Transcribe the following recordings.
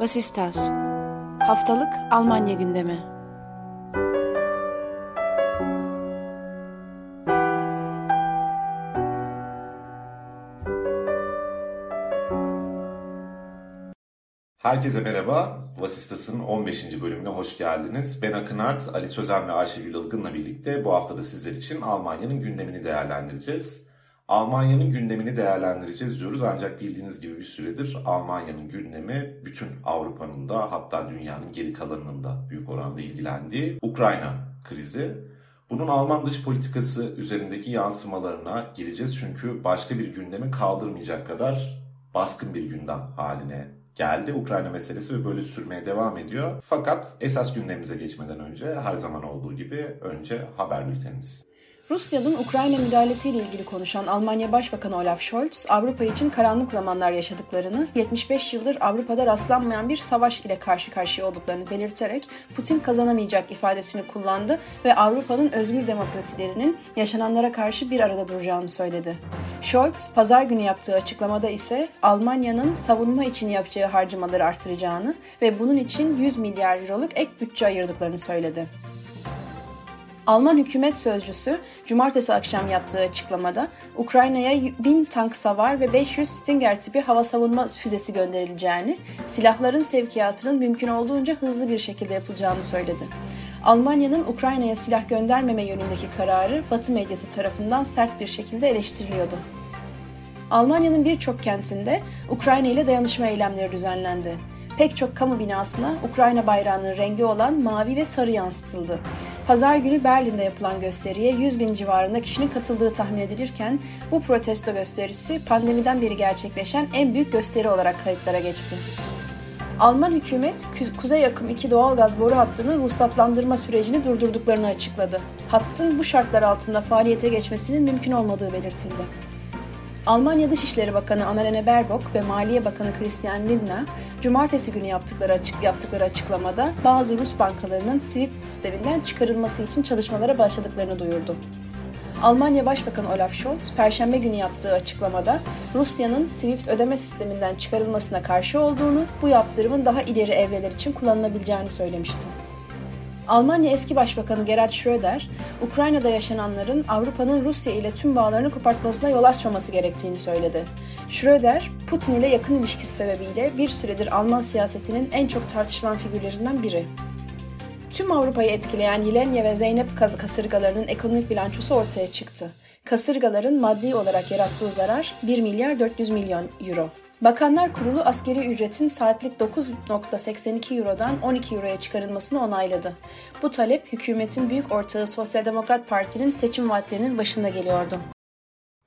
Vasistas Haftalık Almanya gündemi Herkese merhaba. Vasistas'ın 15. bölümüne hoş geldiniz. Ben Akın Art, Ali Sözen ve Ayşegül Ilgın'la birlikte bu hafta da sizler için Almanya'nın gündemini değerlendireceğiz. Almanya'nın gündemini değerlendireceğiz diyoruz ancak bildiğiniz gibi bir süredir Almanya'nın gündemi bütün Avrupa'nın da hatta dünyanın geri kalanının da büyük oranda ilgilendiği Ukrayna krizi. Bunun Alman dış politikası üzerindeki yansımalarına gireceğiz çünkü başka bir gündemi kaldırmayacak kadar baskın bir gündem haline geldi Ukrayna meselesi ve böyle sürmeye devam ediyor. Fakat esas gündemimize geçmeden önce her zaman olduğu gibi önce haber bültenimiz. Rusya'nın Ukrayna müdahalesiyle ilgili konuşan Almanya Başbakanı Olaf Scholz, Avrupa için karanlık zamanlar yaşadıklarını, 75 yıldır Avrupa'da rastlanmayan bir savaş ile karşı karşıya olduklarını belirterek Putin kazanamayacak ifadesini kullandı ve Avrupa'nın özgür demokrasilerinin yaşananlara karşı bir arada duracağını söyledi. Scholz, pazar günü yaptığı açıklamada ise Almanya'nın savunma için yapacağı harcamaları artıracağını ve bunun için 100 milyar euroluk ek bütçe ayırdıklarını söyledi. Alman hükümet sözcüsü cumartesi akşam yaptığı açıklamada Ukrayna'ya 1000 tank savar ve 500 Stinger tipi hava savunma füzesi gönderileceğini, silahların sevkiyatının mümkün olduğunca hızlı bir şekilde yapılacağını söyledi. Almanya'nın Ukrayna'ya silah göndermeme yönündeki kararı Batı medyası tarafından sert bir şekilde eleştiriliyordu. Almanya'nın birçok kentinde Ukrayna ile dayanışma eylemleri düzenlendi pek çok kamu binasına Ukrayna bayrağının rengi olan mavi ve sarı yansıtıldı. Pazar günü Berlin'de yapılan gösteriye 100 bin civarında kişinin katıldığı tahmin edilirken bu protesto gösterisi pandemiden beri gerçekleşen en büyük gösteri olarak kayıtlara geçti. Alman hükümet Kuzey Akım 2 doğalgaz boru hattının ruhsatlandırma sürecini durdurduklarını açıkladı. Hattın bu şartlar altında faaliyete geçmesinin mümkün olmadığı belirtildi. Almanya Dışişleri Bakanı Annalena Baerbock ve Maliye Bakanı Christian Lindner, cumartesi günü yaptıkları, açık, yaptıkları açıklamada bazı Rus bankalarının SWIFT sisteminden çıkarılması için çalışmalara başladıklarını duyurdu. Almanya Başbakanı Olaf Scholz, Perşembe günü yaptığı açıklamada Rusya'nın SWIFT ödeme sisteminden çıkarılmasına karşı olduğunu, bu yaptırımın daha ileri evreler için kullanılabileceğini söylemişti. Almanya eski başbakanı Gerhard Schröder, Ukrayna'da yaşananların Avrupa'nın Rusya ile tüm bağlarını kopartmasına yol açmaması gerektiğini söyledi. Schröder, Putin ile yakın ilişkisi sebebiyle bir süredir Alman siyasetinin en çok tartışılan figürlerinden biri. Tüm Avrupa'yı etkileyen Yelenya ve Zeynep kasırgalarının ekonomik bilançosu ortaya çıktı. Kasırgaların maddi olarak yarattığı zarar 1 milyar 400 milyon euro. Bakanlar Kurulu askeri ücretin saatlik 9.82 Euro'dan 12 Euro'ya çıkarılmasını onayladı. Bu talep hükümetin büyük ortağı Sosyal Demokrat Parti'nin seçim vaatlerinin başında geliyordu.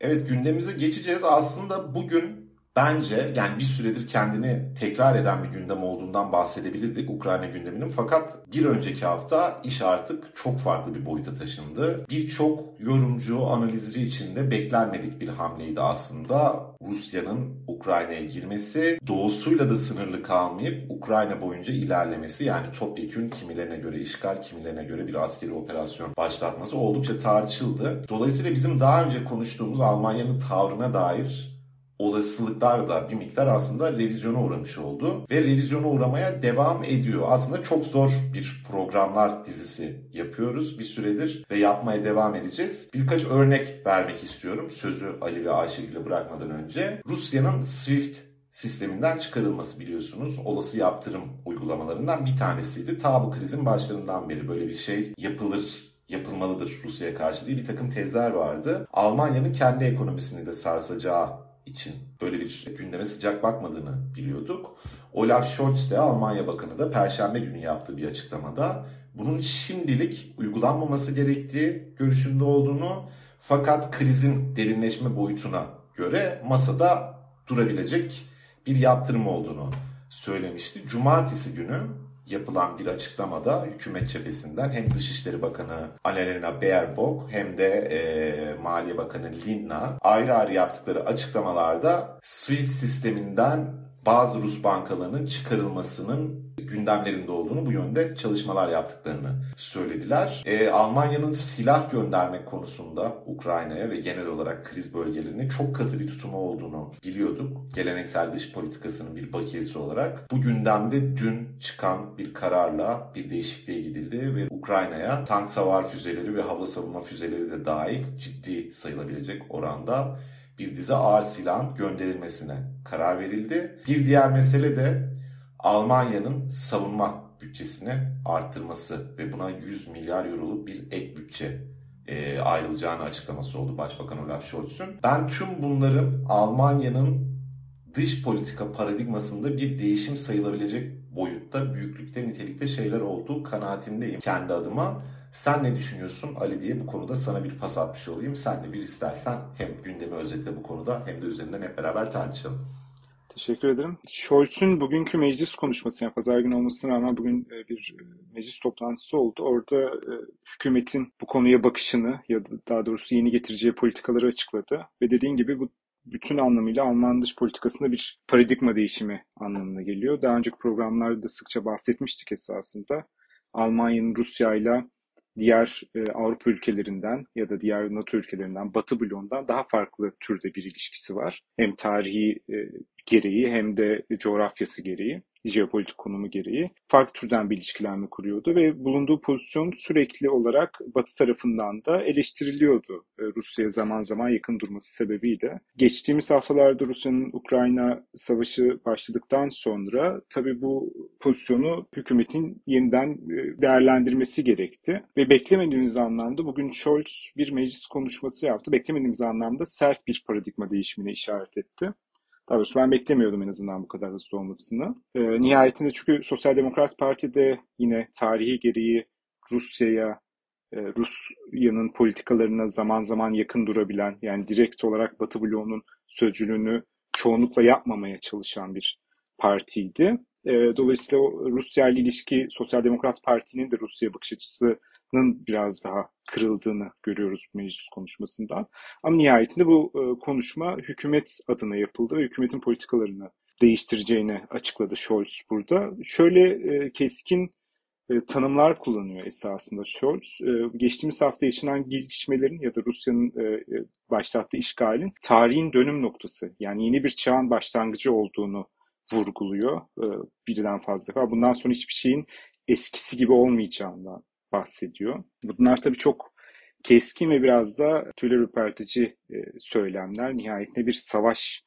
Evet gündemimize geçeceğiz. Aslında bugün Bence yani bir süredir kendini tekrar eden bir gündem olduğundan bahsedebilirdik Ukrayna gündeminin. Fakat bir önceki hafta iş artık çok farklı bir boyuta taşındı. Birçok yorumcu, analizci için de beklenmedik bir hamleydi aslında. Rusya'nın Ukrayna'ya girmesi, doğusuyla da sınırlı kalmayıp Ukrayna boyunca ilerlemesi yani topyekün kimilerine göre işgal, kimilerine göre bir askeri operasyon başlatması oldukça tartışıldı. Dolayısıyla bizim daha önce konuştuğumuz Almanya'nın tavrına dair olasılıklar da bir miktar aslında revizyona uğramış oldu. Ve revizyona uğramaya devam ediyor. Aslında çok zor bir programlar dizisi yapıyoruz bir süredir ve yapmaya devam edeceğiz. Birkaç örnek vermek istiyorum sözü Ali ve Ayşegül'e bırakmadan önce. Rusya'nın SWIFT sisteminden çıkarılması biliyorsunuz olası yaptırım uygulamalarından bir tanesiydi. Ta bu krizin başlarından beri böyle bir şey yapılır yapılmalıdır Rusya'ya karşı diye bir takım tezler vardı. Almanya'nın kendi ekonomisini de sarsacağı için böyle bir gündeme sıcak bakmadığını biliyorduk. Olaf Scholz de Almanya Bakanı da Perşembe günü yaptığı bir açıklamada bunun şimdilik uygulanmaması gerektiği görüşünde olduğunu fakat krizin derinleşme boyutuna göre masada durabilecek bir yaptırım olduğunu söylemişti. Cumartesi günü yapılan bir açıklamada hükümet cephesinden hem Dışişleri Bakanı Annalena Baerbock hem de e, Maliye Bakanı Linna ayrı ayrı yaptıkları açıklamalarda SWIFT sisteminden bazı Rus bankalarının çıkarılmasının gündemlerinde olduğunu bu yönde çalışmalar yaptıklarını söylediler. E, Almanya'nın silah göndermek konusunda Ukrayna'ya ve genel olarak kriz bölgelerine çok katı bir tutumu olduğunu biliyorduk. Geleneksel dış politikasının bir bakiyesi olarak. Bu gündemde dün çıkan bir kararla bir değişikliğe gidildi ve Ukrayna'ya tank savar füzeleri ve hava savunma füzeleri de dahil ciddi sayılabilecek oranda bir dizi ağır silah gönderilmesine karar verildi. Bir diğer mesele de Almanya'nın savunma bütçesini arttırması ve buna 100 milyar euroluk bir ek bütçe e, ayrılacağını açıklaması oldu Başbakan Olaf Scholz'un. Ben tüm bunların Almanya'nın dış politika paradigmasında bir değişim sayılabilecek boyutta, büyüklükte, nitelikte şeyler olduğu kanaatindeyim kendi adıma. Sen ne düşünüyorsun Ali diye bu konuda sana bir pas atmış olayım. Sen de bir istersen hem gündemi özetle bu konuda hem de üzerinden hep beraber tartışalım. Teşekkür ederim. Scholz'un bugünkü meclis konuşması, yani pazar günü olmasına rağmen bugün e, bir e, meclis toplantısı oldu. Orada e, hükümetin bu konuya bakışını ya da daha doğrusu yeni getireceği politikaları açıkladı. Ve dediğin gibi bu bütün anlamıyla Alman dış politikasında bir paradigma değişimi anlamına geliyor. Daha önceki programlarda sıkça bahsetmiştik esasında. Almanya'nın Rusya ile diğer Avrupa ülkelerinden ya da diğer NATO ülkelerinden, Batı bloğundan daha farklı türde bir ilişkisi var. Hem tarihi gereği hem de coğrafyası gereği jeopolitik konumu gereği farklı türden bir ilişkilenme kuruyordu ve bulunduğu pozisyon sürekli olarak Batı tarafından da eleştiriliyordu e, Rusya'ya zaman zaman yakın durması sebebiyle. Geçtiğimiz haftalarda Rusya'nın Ukrayna savaşı başladıktan sonra tabii bu pozisyonu hükümetin yeniden e, değerlendirmesi gerekti ve beklemediğimiz anlamda bugün Scholz bir meclis konuşması yaptı. Beklemediğimiz anlamda sert bir paradigma değişimine işaret etti. Daha ben beklemiyordum en azından bu kadar hızlı olmasını. E, nihayetinde çünkü Sosyal Demokrat Parti de yine tarihi gereği Rusya'ya, e, Rusya'nın politikalarına zaman zaman yakın durabilen, yani direkt olarak Batı bloğunun sözcülüğünü çoğunlukla yapmamaya çalışan bir partiydi. E, dolayısıyla Rusya ile ilişki Sosyal Demokrat Parti'nin de Rusya bakış açısının biraz daha kırıldığını görüyoruz meclis konuşmasından. Ama nihayetinde bu e, konuşma hükümet adına yapıldı ve hükümetin politikalarını değiştireceğini açıkladı Scholz burada. Şöyle e, keskin e, tanımlar kullanıyor esasında Scholz. Geçtiğimiz hafta yaşanan gelişmelerin ya da Rusya'nın başlattığı işgalin tarihin dönüm noktası yani yeni bir çağın başlangıcı olduğunu vurguluyor birden fazla. Bundan sonra hiçbir şeyin eskisi gibi olmayacağından bahsediyor. Bunlar tabii çok keskin ve biraz da tüyler ürpertici e, söylemler. Nihayetinde bir savaş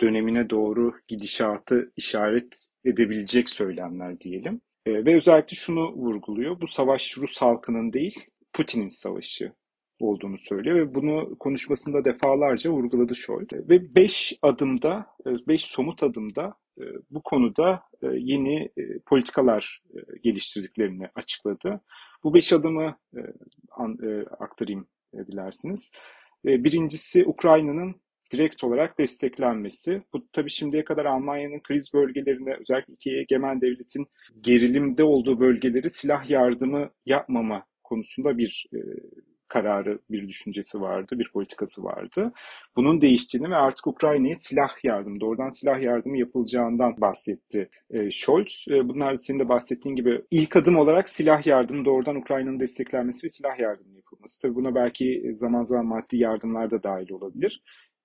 dönemine doğru gidişatı işaret edebilecek söylemler diyelim. E, ve özellikle şunu vurguluyor. Bu savaş Rus halkının değil, Putin'in savaşı olduğunu söylüyor ve bunu konuşmasında defalarca vurguladı Scholz. Ve beş adımda, e, beş somut adımda e, bu konuda e, yeni e, politikalar geliştirdiklerini açıkladı. Bu beş adımı aktarayım dilersiniz. Birincisi Ukrayna'nın direkt olarak desteklenmesi. Bu tabii şimdiye kadar Almanya'nın kriz bölgelerine özellikle iki egemen devletin gerilimde olduğu bölgeleri silah yardımı yapmama konusunda bir kararı bir düşüncesi vardı, bir politikası vardı. Bunun değiştiğini ve artık Ukrayna'ya silah yardımı, doğrudan silah yardımı yapılacağından bahsetti e, Scholz. E, bunlar senin de bahsettiğin gibi ilk adım olarak silah yardımı, doğrudan Ukrayna'nın desteklenmesi ve silah yardımı yapılması. Tabii buna belki zaman zaman maddi yardımlar da dahil olabilir.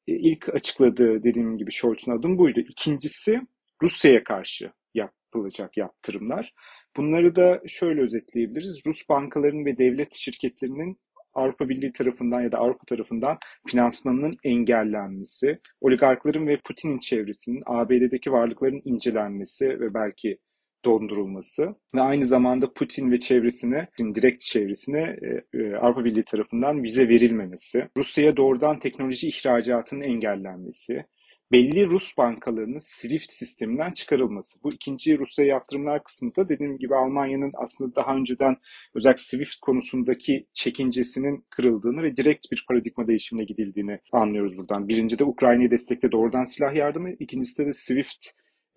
E, ilk açıkladığı dediğim gibi Scholz'un adım buydu. İkincisi Rusya'ya karşı yapılacak yaptırımlar. Bunları da şöyle özetleyebiliriz. Rus bankalarının ve devlet şirketlerinin Avrupa Birliği tarafından ya da Avrupa tarafından finansmanının engellenmesi, oligarkların ve Putin'in çevresinin ABD'deki varlıkların incelenmesi ve belki dondurulması ve aynı zamanda Putin ve çevresine, direkt çevresine e, e, Avrupa Birliği tarafından vize verilmemesi, Rusya'ya doğrudan teknoloji ihracatının engellenmesi, belli Rus bankalarının SWIFT sisteminden çıkarılması. Bu ikinci Rusya yaptırımlar kısmında dediğim gibi Almanya'nın aslında daha önceden özellikle SWIFT konusundaki çekincesinin kırıldığını ve direkt bir paradigma değişimine gidildiğini anlıyoruz buradan. Birinci de Ukrayna'yı destekle doğrudan silah yardımı, ikincisi de SWIFT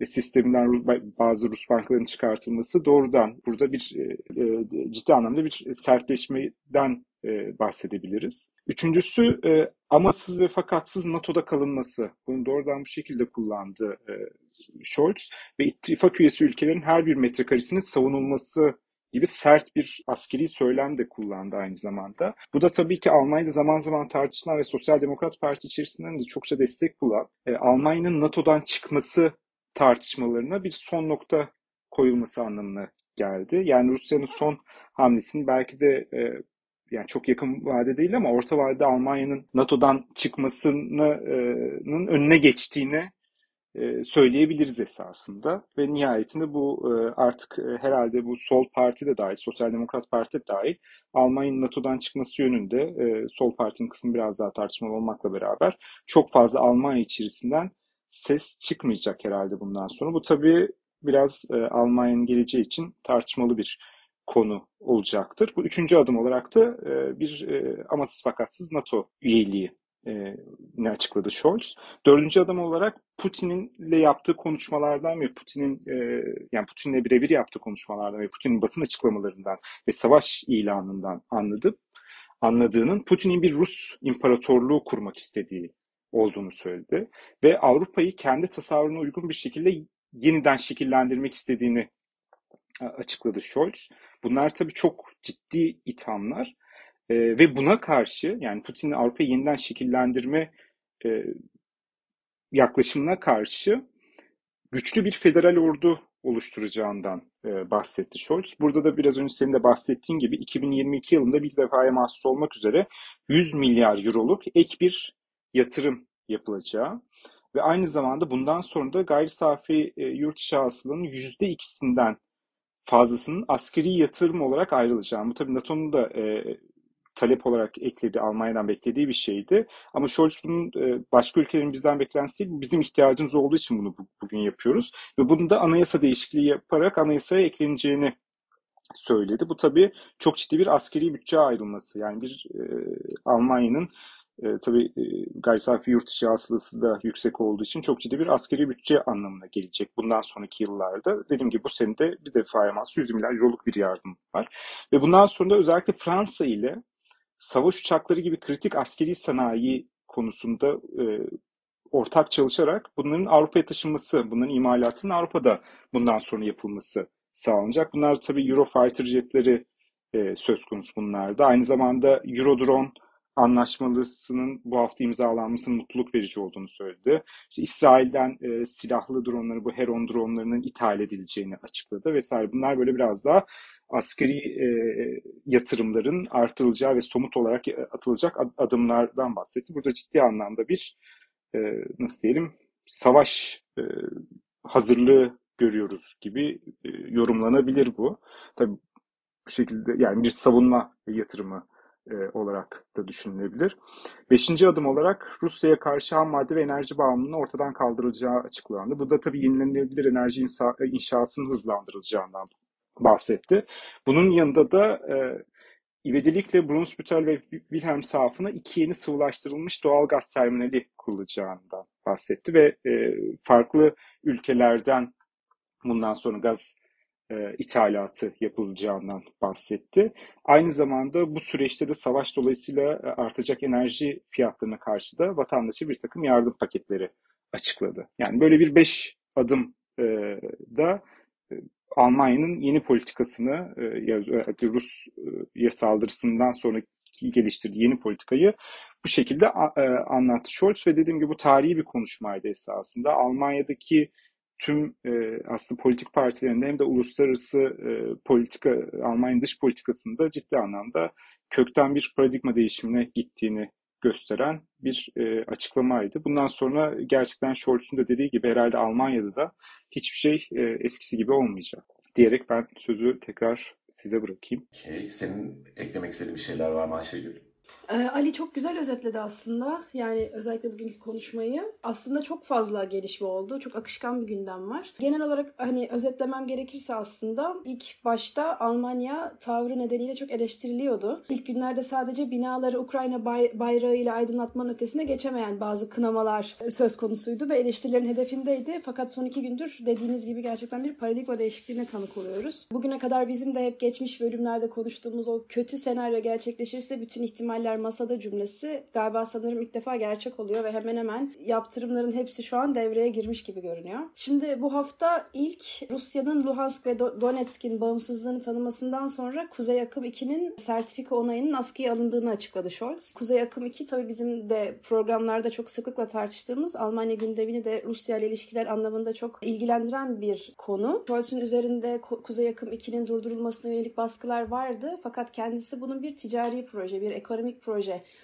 sisteminden bazı Rus bankalarının çıkartılması doğrudan burada bir e, e, ciddi anlamda bir sertleşmeden e, bahsedebiliriz. Üçüncüsü amasız ve fakatsız NATO'da kalınması. Bunu doğrudan bu şekilde kullandı Scholz ve ittifak üyesi ülkelerin her bir metrekaresinin savunulması gibi sert bir askeri söylem de kullandı aynı zamanda. Bu da tabii ki Almanya'da zaman zaman tartışılan ve Sosyal Demokrat Parti içerisinden de çokça destek bulan e, Almanya'nın NATO'dan çıkması tartışmalarına bir son nokta koyulması anlamına geldi. Yani Rusya'nın son hamlesinin belki de e, yani çok yakın vade değil ama orta vadede Almanya'nın NATO'dan çıkmasının önüne geçtiğini e, söyleyebiliriz esasında. Ve nihayetinde bu e, artık e, herhalde bu sol parti de dahil, Sosyal Demokrat Parti de dahil Almanya'nın NATO'dan çıkması yönünde sol partinin kısmı biraz daha tartışmalı olmakla beraber çok fazla Almanya içerisinden ses çıkmayacak herhalde bundan sonra. Bu tabii biraz Almanya'nın geleceği için tartışmalı bir konu olacaktır. Bu üçüncü adım olarak da bir amasız fakatsız NATO üyeliği e, ne açıkladı Scholz. Dördüncü adam olarak Putin'le yaptığı konuşmalardan ve Putin'in e, yani Putin'le birebir yaptığı konuşmalardan ve Putin'in basın açıklamalarından ve savaş ilanından anladım anladığının Putin'in bir Rus imparatorluğu kurmak istediği olduğunu söyledi ve Avrupa'yı kendi tasarrufuna uygun bir şekilde yeniden şekillendirmek istediğini e, açıkladı Scholz. Bunlar tabii çok ciddi ithamlar e, ve buna karşı yani Putin'in Avrupa'yı yeniden şekillendirme e, yaklaşımına karşı güçlü bir federal ordu oluşturacağından e, bahsetti Scholz. Burada da biraz önce senin de bahsettiğin gibi 2022 yılında bir defaya mahsus olmak üzere 100 milyar euroluk ek bir yatırım yapılacağı ve aynı zamanda bundan sonra da gayri safi e, yurt içi hasılanın %2'sinden fazlasının askeri yatırım olarak ayrılacağı. Bu tabii NATO'nun da e, talep olarak ekledi, Almanya'dan beklediği bir şeydi. Ama Scholz bunun e, başka ülkelerin bizden beklentisi değil, bizim ihtiyacımız olduğu için bunu bugün yapıyoruz. Ve bunu da anayasa değişikliği yaparak anayasaya ekleneceğini söyledi. Bu tabii çok ciddi bir askeri bütçe ayrılması. Yani bir e, Almanya'nın e, tabii e, gayri safi yurt içi hasılası da yüksek olduğu için çok ciddi bir askeri bütçe anlamına gelecek bundan sonraki yıllarda. Dediğim gibi bu senede bir defa yaması 100 milyar euroluk bir yardım var. Ve bundan sonra da özellikle Fransa ile savaş uçakları gibi kritik askeri sanayi konusunda e, ortak çalışarak bunların Avrupa'ya taşınması, bunların imalatının Avrupa'da bundan sonra yapılması sağlanacak. Bunlar tabii Eurofighter jetleri e, söz konusu bunlarda. Aynı zamanda Eurodrone anlaşmalısının bu hafta imzalanmasının mutluluk verici olduğunu söyledi. İşte İsrail'den e, silahlı dronları, bu Heron dronlarının ithal edileceğini açıkladı vesaire. Bunlar böyle biraz daha askeri e, yatırımların artırılacağı ve somut olarak atılacak adımlardan bahsetti. Burada ciddi anlamda bir e, nasıl diyelim savaş e, hazırlığı görüyoruz gibi e, yorumlanabilir bu. Tabii bu şekilde yani bir savunma yatırımı e, olarak da düşünülebilir. Beşinci adım olarak Rusya'ya karşı ham madde ve enerji bağımlılığının ortadan kaldırılacağı açıklandı. Bu da tabii yenilenebilir enerji inşa, inşasının hızlandırılacağından bahsetti. Bunun yanında da e, ivedilikle Brunsbüttel ve Wilhelmshaven'a iki yeni sıvılaştırılmış doğal gaz terminali kurulacağından bahsetti ve e, farklı ülkelerden bundan sonra gaz e, ithalatı yapılacağından bahsetti. Aynı zamanda bu süreçte de savaş dolayısıyla e, artacak enerji fiyatlarına karşı da vatandaşa bir takım yardım paketleri açıkladı. Yani böyle bir beş adım e, da e, Almanya'nın yeni politikasını, e, Rusya e, saldırısından sonraki geliştirdiği yeni politikayı bu şekilde anlattı Scholz ve dediğim gibi bu tarihi bir konuşmaydı esasında. Almanya'daki tüm e, aslında politik partilerinde hem de uluslararası e, politika, Almanya dış politikasında ciddi anlamda kökten bir paradigma değişimine gittiğini gösteren bir e, açıklamaydı. Bundan sonra gerçekten Scholz'un da dediği gibi herhalde Almanya'da da hiçbir şey e, eskisi gibi olmayacak diyerek ben sözü tekrar size bırakayım. Okay. Senin eklemek istediğin bir şeyler var mı Ayşegül? Ee, Ali çok güzel özetledi aslında. Yani özellikle bugünkü konuşmayı. Aslında çok fazla gelişme oldu. Çok akışkan bir gündem var. Genel olarak hani özetlemem gerekirse aslında ilk başta Almanya tavrı nedeniyle çok eleştiriliyordu. İlk günlerde sadece binaları Ukrayna bay bayrağı aydınlatmanın ötesine geçemeyen bazı kınamalar söz konusuydu ve eleştirilerin hedefindeydi. Fakat son iki gündür dediğiniz gibi gerçekten bir paradigma değişikliğine tanık oluyoruz. Bugüne kadar bizim de hep geçmiş bölümlerde konuştuğumuz o kötü senaryo gerçekleşirse bütün ihtimaller masada cümlesi galiba sanırım ilk defa gerçek oluyor ve hemen hemen yaptırımların hepsi şu an devreye girmiş gibi görünüyor. Şimdi bu hafta ilk Rusya'nın Luhansk ve Donetsk'in bağımsızlığını tanımasından sonra Kuzey Akım 2'nin sertifika onayının askıya alındığını açıkladı Scholz. Kuzey Akım 2 tabii bizim de programlarda çok sıklıkla tartıştığımız Almanya gündemini de Rusya ile ilişkiler anlamında çok ilgilendiren bir konu. Scholz'un üzerinde Kuzey Akım 2'nin durdurulmasına yönelik baskılar vardı fakat kendisi bunun bir ticari proje, bir ekonomik proje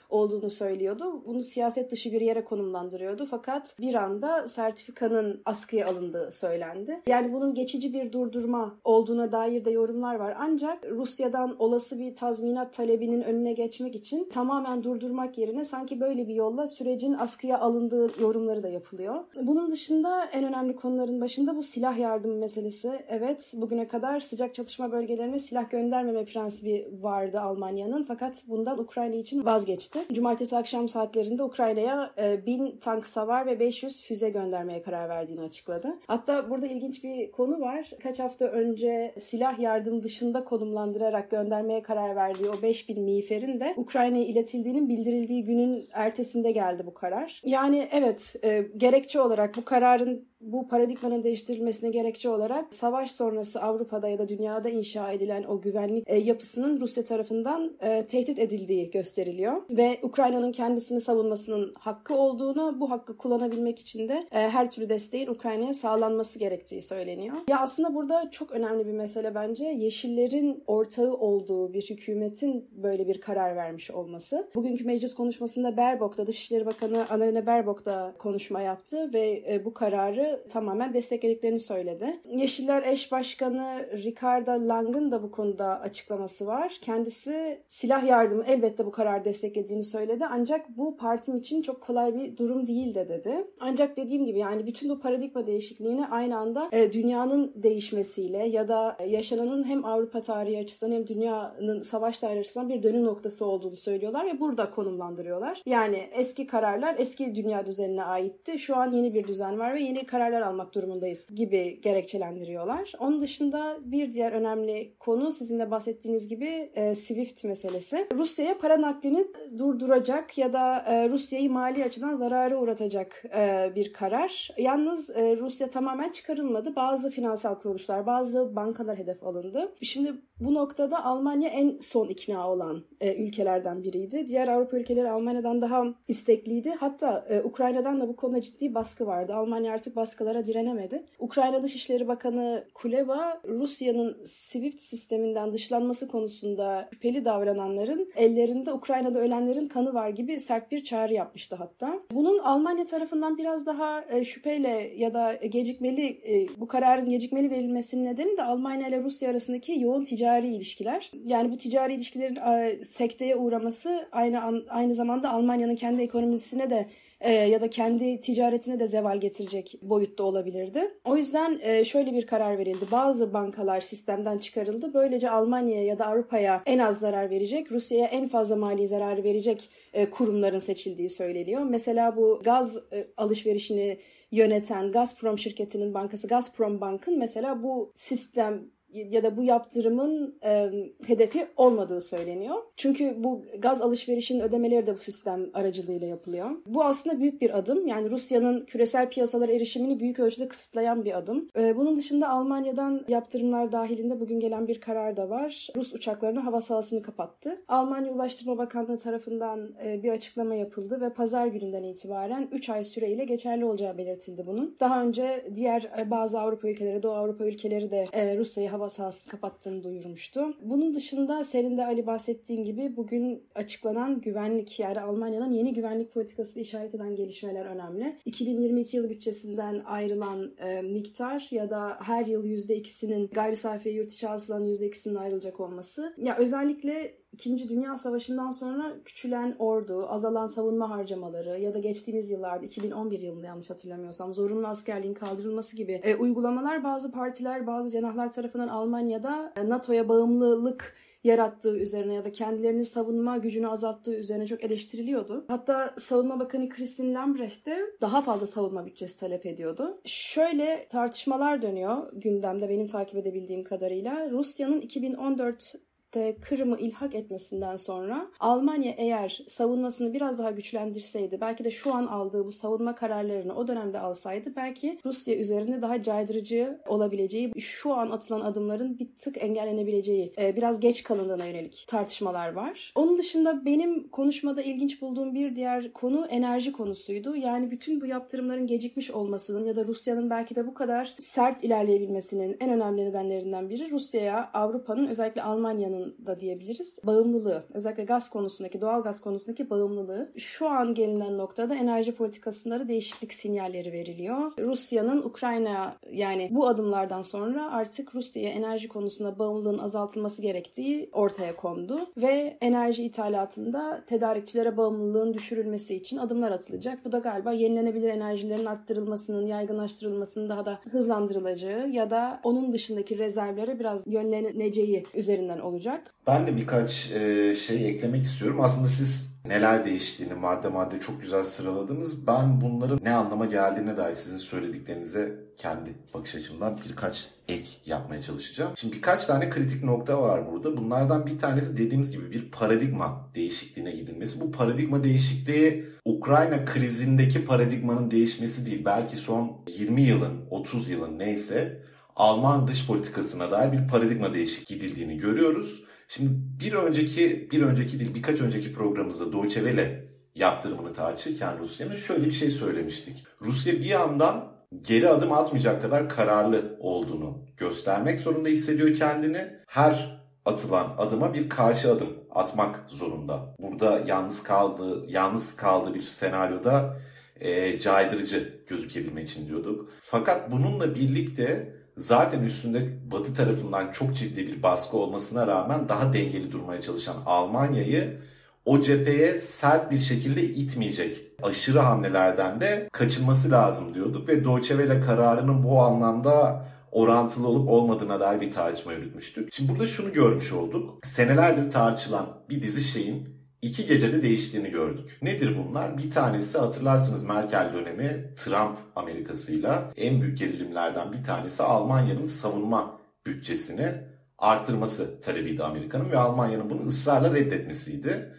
olduğunu söylüyordu. Bunu siyaset dışı bir yere konumlandırıyordu fakat bir anda sertifikanın askıya alındığı söylendi. Yani bunun geçici bir durdurma olduğuna dair de yorumlar var. Ancak Rusya'dan olası bir tazminat talebinin önüne geçmek için tamamen durdurmak yerine sanki böyle bir yolla sürecin askıya alındığı yorumları da yapılıyor. Bunun dışında en önemli konuların başında bu silah yardımı meselesi. Evet bugüne kadar sıcak çatışma bölgelerine silah göndermeme prensibi vardı Almanya'nın fakat bundan Ukrayna için vazgeçti. Cumartesi akşam saatlerinde Ukrayna'ya e, 1000 tank savar ve 500 füze göndermeye karar verdiğini açıkladı. Hatta burada ilginç bir konu var. Kaç hafta önce silah yardım dışında konumlandırarak göndermeye karar verdiği o 5000 miğferin de Ukrayna'ya iletildiğinin bildirildiği günün ertesinde geldi bu karar. Yani evet e, gerekçe olarak bu kararın bu paradigmanın değiştirilmesine gerekçe olarak savaş sonrası Avrupa'da ya da dünyada inşa edilen o güvenlik e, yapısının Rusya tarafından e, tehdit edildiği gösteriliyor. Ve Ukrayna'nın kendisini savunmasının hakkı olduğunu, bu hakkı kullanabilmek için de e, her türlü desteğin Ukrayna'ya sağlanması gerektiği söyleniyor. Ya aslında burada çok önemli bir mesele bence Yeşillerin ortağı olduğu bir hükümetin böyle bir karar vermiş olması. Bugünkü meclis konuşmasında Baerbock'ta Dışişleri Bakanı Annalena Baerbock da konuşma yaptı ve bu kararı tamamen desteklediklerini söyledi. Yeşiller eş başkanı Ricardo Lang'ın da bu konuda açıklaması var. Kendisi silah yardımı elbette bu karar desteklediğini söyledi. Ancak bu partim için çok kolay bir durum değil de dedi. Ancak dediğim gibi yani bütün bu paradigma değişikliğini aynı anda e, dünyanın değişmesiyle ya da yaşananın hem Avrupa tarihi açısından hem dünyanın savaş tarihi açısından bir dönüm noktası olduğunu söylüyorlar ve burada konumlandırıyorlar. Yani eski kararlar eski dünya düzenine aitti. Şu an yeni bir düzen var ve yeni kararlar almak durumundayız gibi gerekçelendiriyorlar. Onun dışında bir diğer önemli konu sizin de bahsettiğiniz gibi e, SWIFT meselesi. Rusya'ya para naklini durduracak ya da e, Rusya'yı mali açıdan zarara uğratacak e, bir karar. Yalnız e, Rusya tamamen çıkarılmadı. Bazı finansal kuruluşlar, bazı bankalar hedef alındı. Şimdi bu noktada Almanya en son ikna olan e, ülkelerden biriydi. Diğer Avrupa ülkeleri Almanya'dan daha istekliydi. Hatta e, Ukrayna'dan da bu konuda ciddi baskı vardı. Almanya artık baskılara direnemedi. Ukrayna Dışişleri Bakanı Kuleba, Rusya'nın SWIFT sisteminden dışlanması konusunda şüpheli davrananların ellerinde Ukrayna'da ölenlerin kanı var gibi sert bir çağrı yapmıştı hatta. Bunun Almanya tarafından biraz daha e, şüpheyle ya da gecikmeli e, bu kararın gecikmeli verilmesinin nedeni de Almanya ile Rusya arasındaki yoğun ticari ilişkiler. Yani bu ticari ilişkilerin sekteye uğraması aynı aynı zamanda Almanya'nın kendi ekonomisine de e, ya da kendi ticaretine de zeval getirecek boyutta olabilirdi. O yüzden e, şöyle bir karar verildi. Bazı bankalar sistemden çıkarıldı. Böylece Almanya'ya ya da Avrupa'ya en az zarar verecek, Rusya'ya en fazla mali zararı verecek e, kurumların seçildiği söyleniyor. Mesela bu gaz e, alışverişini yöneten Gazprom şirketinin bankası Gazprom Bank'ın mesela bu sistem ya da bu yaptırımın e, hedefi olmadığı söyleniyor. Çünkü bu gaz alışverişinin ödemeleri de bu sistem aracılığıyla yapılıyor. Bu aslında büyük bir adım. Yani Rusya'nın küresel piyasalara erişimini büyük ölçüde kısıtlayan bir adım. E, bunun dışında Almanya'dan yaptırımlar dahilinde bugün gelen bir karar da var. Rus uçaklarının hava sahasını kapattı. Almanya Ulaştırma Bakanlığı tarafından e, bir açıklama yapıldı ve pazar gününden itibaren 3 ay süreyle geçerli olacağı belirtildi bunun. Daha önce diğer e, bazı Avrupa ülkeleri, Doğu Avrupa ülkeleri de e, Rusya'yı hava hava sahasını kapattığını duyurmuştu. Bunun dışında senin de Ali bahsettiğin gibi bugün açıklanan güvenlik yani Almanya'nın yeni güvenlik politikasını işaret eden gelişmeler önemli. 2022 yılı bütçesinden ayrılan e, miktar ya da her yıl %2'sinin gayri safi yurt içi hasılanın %2'sinin ayrılacak olması. Ya özellikle İkinci Dünya Savaşı'ndan sonra küçülen ordu, azalan savunma harcamaları ya da geçtiğimiz yıllarda 2011 yılında yanlış hatırlamıyorsam zorunlu askerliğin kaldırılması gibi e, uygulamalar bazı partiler, bazı cenahlar tarafından Almanya'da e, NATO'ya bağımlılık yarattığı üzerine ya da kendilerini savunma gücünü azalttığı üzerine çok eleştiriliyordu. Hatta Savunma Bakanı Christine Lambrecht de daha fazla savunma bütçesi talep ediyordu. Şöyle tartışmalar dönüyor gündemde benim takip edebildiğim kadarıyla. Rusya'nın 2014 de Kırım'ı ilhak etmesinden sonra Almanya eğer savunmasını biraz daha güçlendirseydi belki de şu an aldığı bu savunma kararlarını o dönemde alsaydı belki Rusya üzerinde daha caydırıcı olabileceği şu an atılan adımların bir tık engellenebileceği e, biraz geç kalındığına yönelik tartışmalar var. Onun dışında benim konuşmada ilginç bulduğum bir diğer konu enerji konusuydu. Yani bütün bu yaptırımların gecikmiş olmasının ya da Rusya'nın belki de bu kadar sert ilerleyebilmesinin en önemli nedenlerinden biri Rusya'ya Avrupa'nın özellikle Almanya'nın da diyebiliriz. Bağımlılığı, özellikle gaz konusundaki, doğal gaz konusundaki bağımlılığı. Şu an gelinen noktada enerji politikasında da değişiklik sinyalleri veriliyor. Rusya'nın Ukrayna yani bu adımlardan sonra artık Rusya'ya enerji konusunda bağımlılığın azaltılması gerektiği ortaya kondu ve enerji ithalatında tedarikçilere bağımlılığın düşürülmesi için adımlar atılacak. Bu da galiba yenilenebilir enerjilerin arttırılmasının, yaygınlaştırılmasının daha da hızlandırılacağı ya da onun dışındaki rezervlere biraz yönleneceği üzerinden olacak olacak. Ben de birkaç e, şey eklemek istiyorum. Aslında siz neler değiştiğini madde madde çok güzel sıraladınız. Ben bunların ne anlama geldiğine dair sizin söylediklerinize kendi bakış açımdan birkaç ek yapmaya çalışacağım. Şimdi birkaç tane kritik nokta var burada. Bunlardan bir tanesi dediğimiz gibi bir paradigma değişikliğine gidilmesi. Bu paradigma değişikliği Ukrayna krizindeki paradigmanın değişmesi değil. Belki son 20 yılın, 30 yılın neyse Alman dış politikasına dair bir paradigma değişik gidildiğini görüyoruz. Şimdi bir önceki, bir önceki değil birkaç önceki programımızda Deutsche Welle yaptırımını tartışırken Rusya'nın şöyle bir şey söylemiştik. Rusya bir yandan geri adım atmayacak kadar kararlı olduğunu göstermek zorunda hissediyor kendini. Her atılan adıma bir karşı adım atmak zorunda. Burada yalnız kaldığı, yalnız kaldığı bir senaryoda e, caydırıcı gözükebilmek için diyorduk. Fakat bununla birlikte zaten üstünde Batı tarafından çok ciddi bir baskı olmasına rağmen daha dengeli durmaya çalışan Almanya'yı o cepheye sert bir şekilde itmeyecek aşırı hamlelerden de kaçınması lazım diyorduk ve Deutsche Welle kararının bu anlamda orantılı olup olmadığına dair bir tartışma yürütmüştük. Şimdi burada şunu görmüş olduk. Senelerdir tartışılan bir dizi şeyin iki gecede değiştiğini gördük. Nedir bunlar? Bir tanesi hatırlarsınız Merkel dönemi Trump Amerikasıyla en büyük gerilimlerden bir tanesi Almanya'nın savunma bütçesini arttırması talebiydi Amerika'nın ve Almanya'nın bunu ısrarla reddetmesiydi.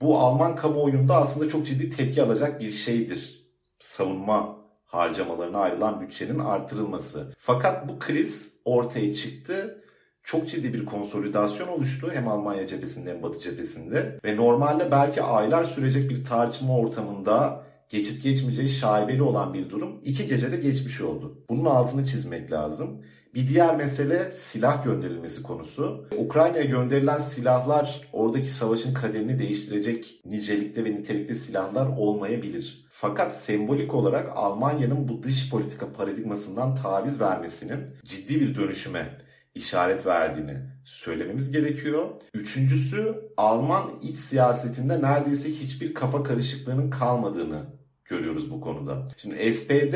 Bu Alman kamuoyunda aslında çok ciddi tepki alacak bir şeydir. Savunma harcamalarına ayrılan bütçenin artırılması. Fakat bu kriz ortaya çıktı çok ciddi bir konsolidasyon oluştu hem Almanya cephesinde hem Batı cephesinde ve normalde belki aylar sürecek bir tartışma ortamında geçip geçmeyeceği şaibeli olan bir durum iki gecede geçmiş oldu. Bunun altını çizmek lazım. Bir diğer mesele silah gönderilmesi konusu. Ukrayna'ya gönderilen silahlar oradaki savaşın kaderini değiştirecek nicelikte ve nitelikte silahlar olmayabilir. Fakat sembolik olarak Almanya'nın bu dış politika paradigmasından taviz vermesinin ciddi bir dönüşüme işaret verdiğini söylememiz gerekiyor. Üçüncüsü Alman iç siyasetinde neredeyse hiçbir kafa karışıklığının kalmadığını görüyoruz bu konuda. Şimdi SPD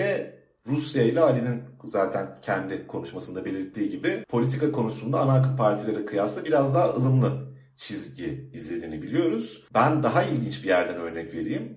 Rusya ile Ali'nin zaten kendi konuşmasında belirttiği gibi politika konusunda ana akım partilere kıyasla biraz daha ılımlı çizgi izlediğini biliyoruz. Ben daha ilginç bir yerden örnek vereyim.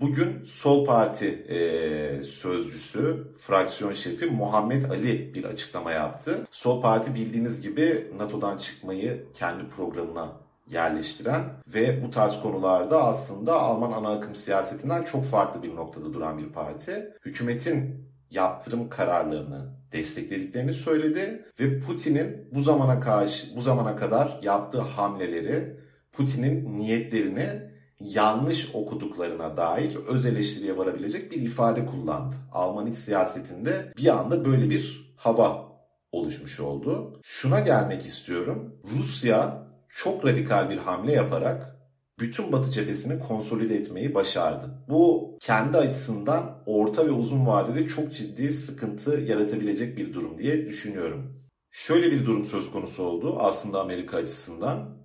Bugün Sol Parti e, sözcüsü, fraksiyon şefi Muhammed Ali bir açıklama yaptı. Sol Parti bildiğiniz gibi NATO'dan çıkmayı kendi programına yerleştiren ve bu tarz konularda aslında Alman ana akım siyasetinden çok farklı bir noktada duran bir parti. Hükümetin yaptırım kararlarını desteklediklerini söyledi ve Putin'in bu zamana karşı bu zamana kadar yaptığı hamleleri, Putin'in niyetlerini yanlış okuduklarına dair öz eleştiriye varabilecek bir ifade kullandı. Alman iç siyasetinde bir anda böyle bir hava oluşmuş oldu. Şuna gelmek istiyorum. Rusya çok radikal bir hamle yaparak bütün Batı cephesini konsolide etmeyi başardı. Bu kendi açısından orta ve uzun vadede çok ciddi sıkıntı yaratabilecek bir durum diye düşünüyorum. Şöyle bir durum söz konusu oldu aslında Amerika açısından.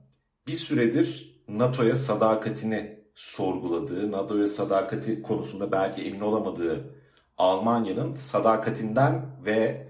Bir süredir NATO'ya sadakatini sorguladığı, NATO'ya sadakati konusunda belki emin olamadığı Almanya'nın sadakatinden ve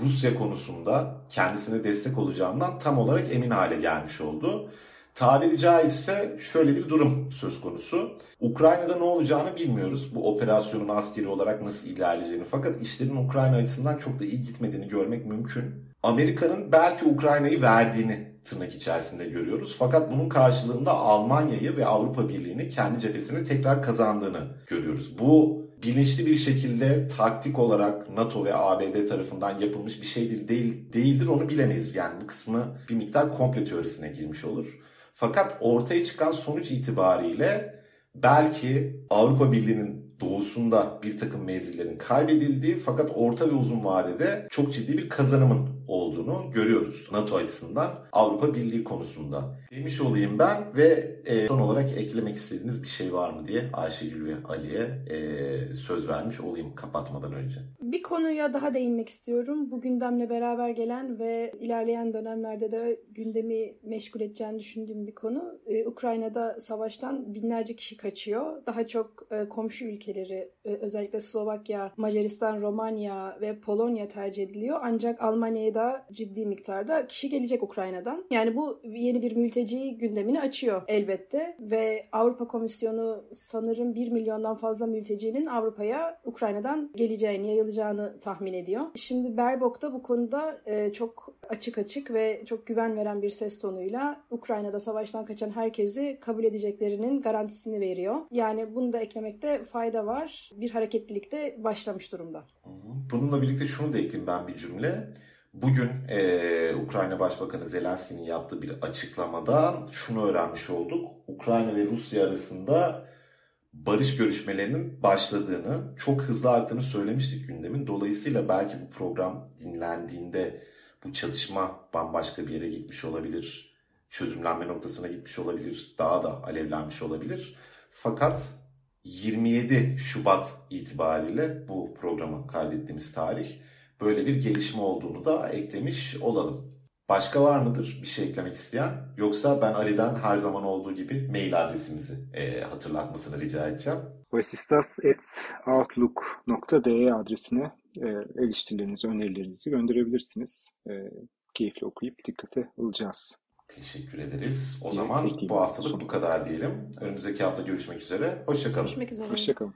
Rusya konusunda kendisine destek olacağından tam olarak emin hale gelmiş oldu. Tabiri caizse şöyle bir durum söz konusu. Ukrayna'da ne olacağını bilmiyoruz. Bu operasyonun askeri olarak nasıl ilerleyeceğini. Fakat işlerin Ukrayna açısından çok da iyi gitmediğini görmek mümkün. Amerika'nın belki Ukrayna'yı verdiğini tırnak içerisinde görüyoruz. Fakat bunun karşılığında Almanya'yı ve Avrupa Birliği'ni kendi cephesine tekrar kazandığını görüyoruz. Bu bilinçli bir şekilde taktik olarak NATO ve ABD tarafından yapılmış bir şey değil, değildir onu bilemeyiz. Yani bu kısmı bir miktar komple teorisine girmiş olur. Fakat ortaya çıkan sonuç itibariyle belki Avrupa Birliği'nin doğusunda bir takım mevzilerin kaybedildiği fakat orta ve uzun vadede çok ciddi bir kazanımın olduğunu görüyoruz NATO açısından Avrupa Birliği konusunda. Demiş olayım ben ve e, son olarak eklemek istediğiniz bir şey var mı diye Ayşegül ve Ali'ye e, söz vermiş olayım kapatmadan önce. Bir konuya daha değinmek istiyorum. Bu gündemle beraber gelen ve ilerleyen dönemlerde de gündemi meşgul edeceğini düşündüğüm bir konu. Ee, Ukrayna'da savaştan binlerce kişi kaçıyor. Daha çok e, komşu ülkeleri özellikle Slovakya, Macaristan, Romanya ve Polonya tercih ediliyor. Ancak Almanya'ya da ciddi miktarda kişi gelecek Ukrayna'dan. Yani bu yeni bir mülteci gündemini açıyor elbette ve Avrupa Komisyonu sanırım 1 milyondan fazla mültecinin Avrupa'ya Ukrayna'dan geleceğini, yayılacağını tahmin ediyor. Şimdi Berbok da bu konuda e, çok açık açık ve çok güven veren bir ses tonuyla Ukrayna'da savaştan kaçan herkesi kabul edeceklerinin garantisini veriyor. Yani bunu da eklemekte fayda var. Bir hareketlilik de başlamış durumda. Bununla birlikte şunu da ekleyeyim ben bir cümle. Bugün e, Ukrayna Başbakanı Zelenski'nin yaptığı bir açıklamada şunu öğrenmiş olduk. Ukrayna ve Rusya arasında barış görüşmelerinin başladığını, çok hızlı aktığını söylemiştik gündemin. Dolayısıyla belki bu program dinlendiğinde bu çatışma bambaşka bir yere gitmiş olabilir. Çözümlenme noktasına gitmiş olabilir. Daha da alevlenmiş olabilir. Fakat 27 Şubat itibariyle bu programı kaydettiğimiz tarih böyle bir gelişme olduğunu da eklemiş olalım. Başka var mıdır bir şey eklemek isteyen? Yoksa ben Ali'den her zaman olduğu gibi mail adresimizi e, hatırlatmasını rica edeceğim. vasistas.outlook.de adresine e, eleştirilerinizi, önerilerinizi gönderebilirsiniz. E, keyifli okuyup dikkate alacağız. Teşekkür ederiz. O zaman bu haftalık bu kadar diyelim. Önümüzdeki hafta görüşmek üzere. Hoşçakalın. Görüşmek üzere. Hoşçakalın.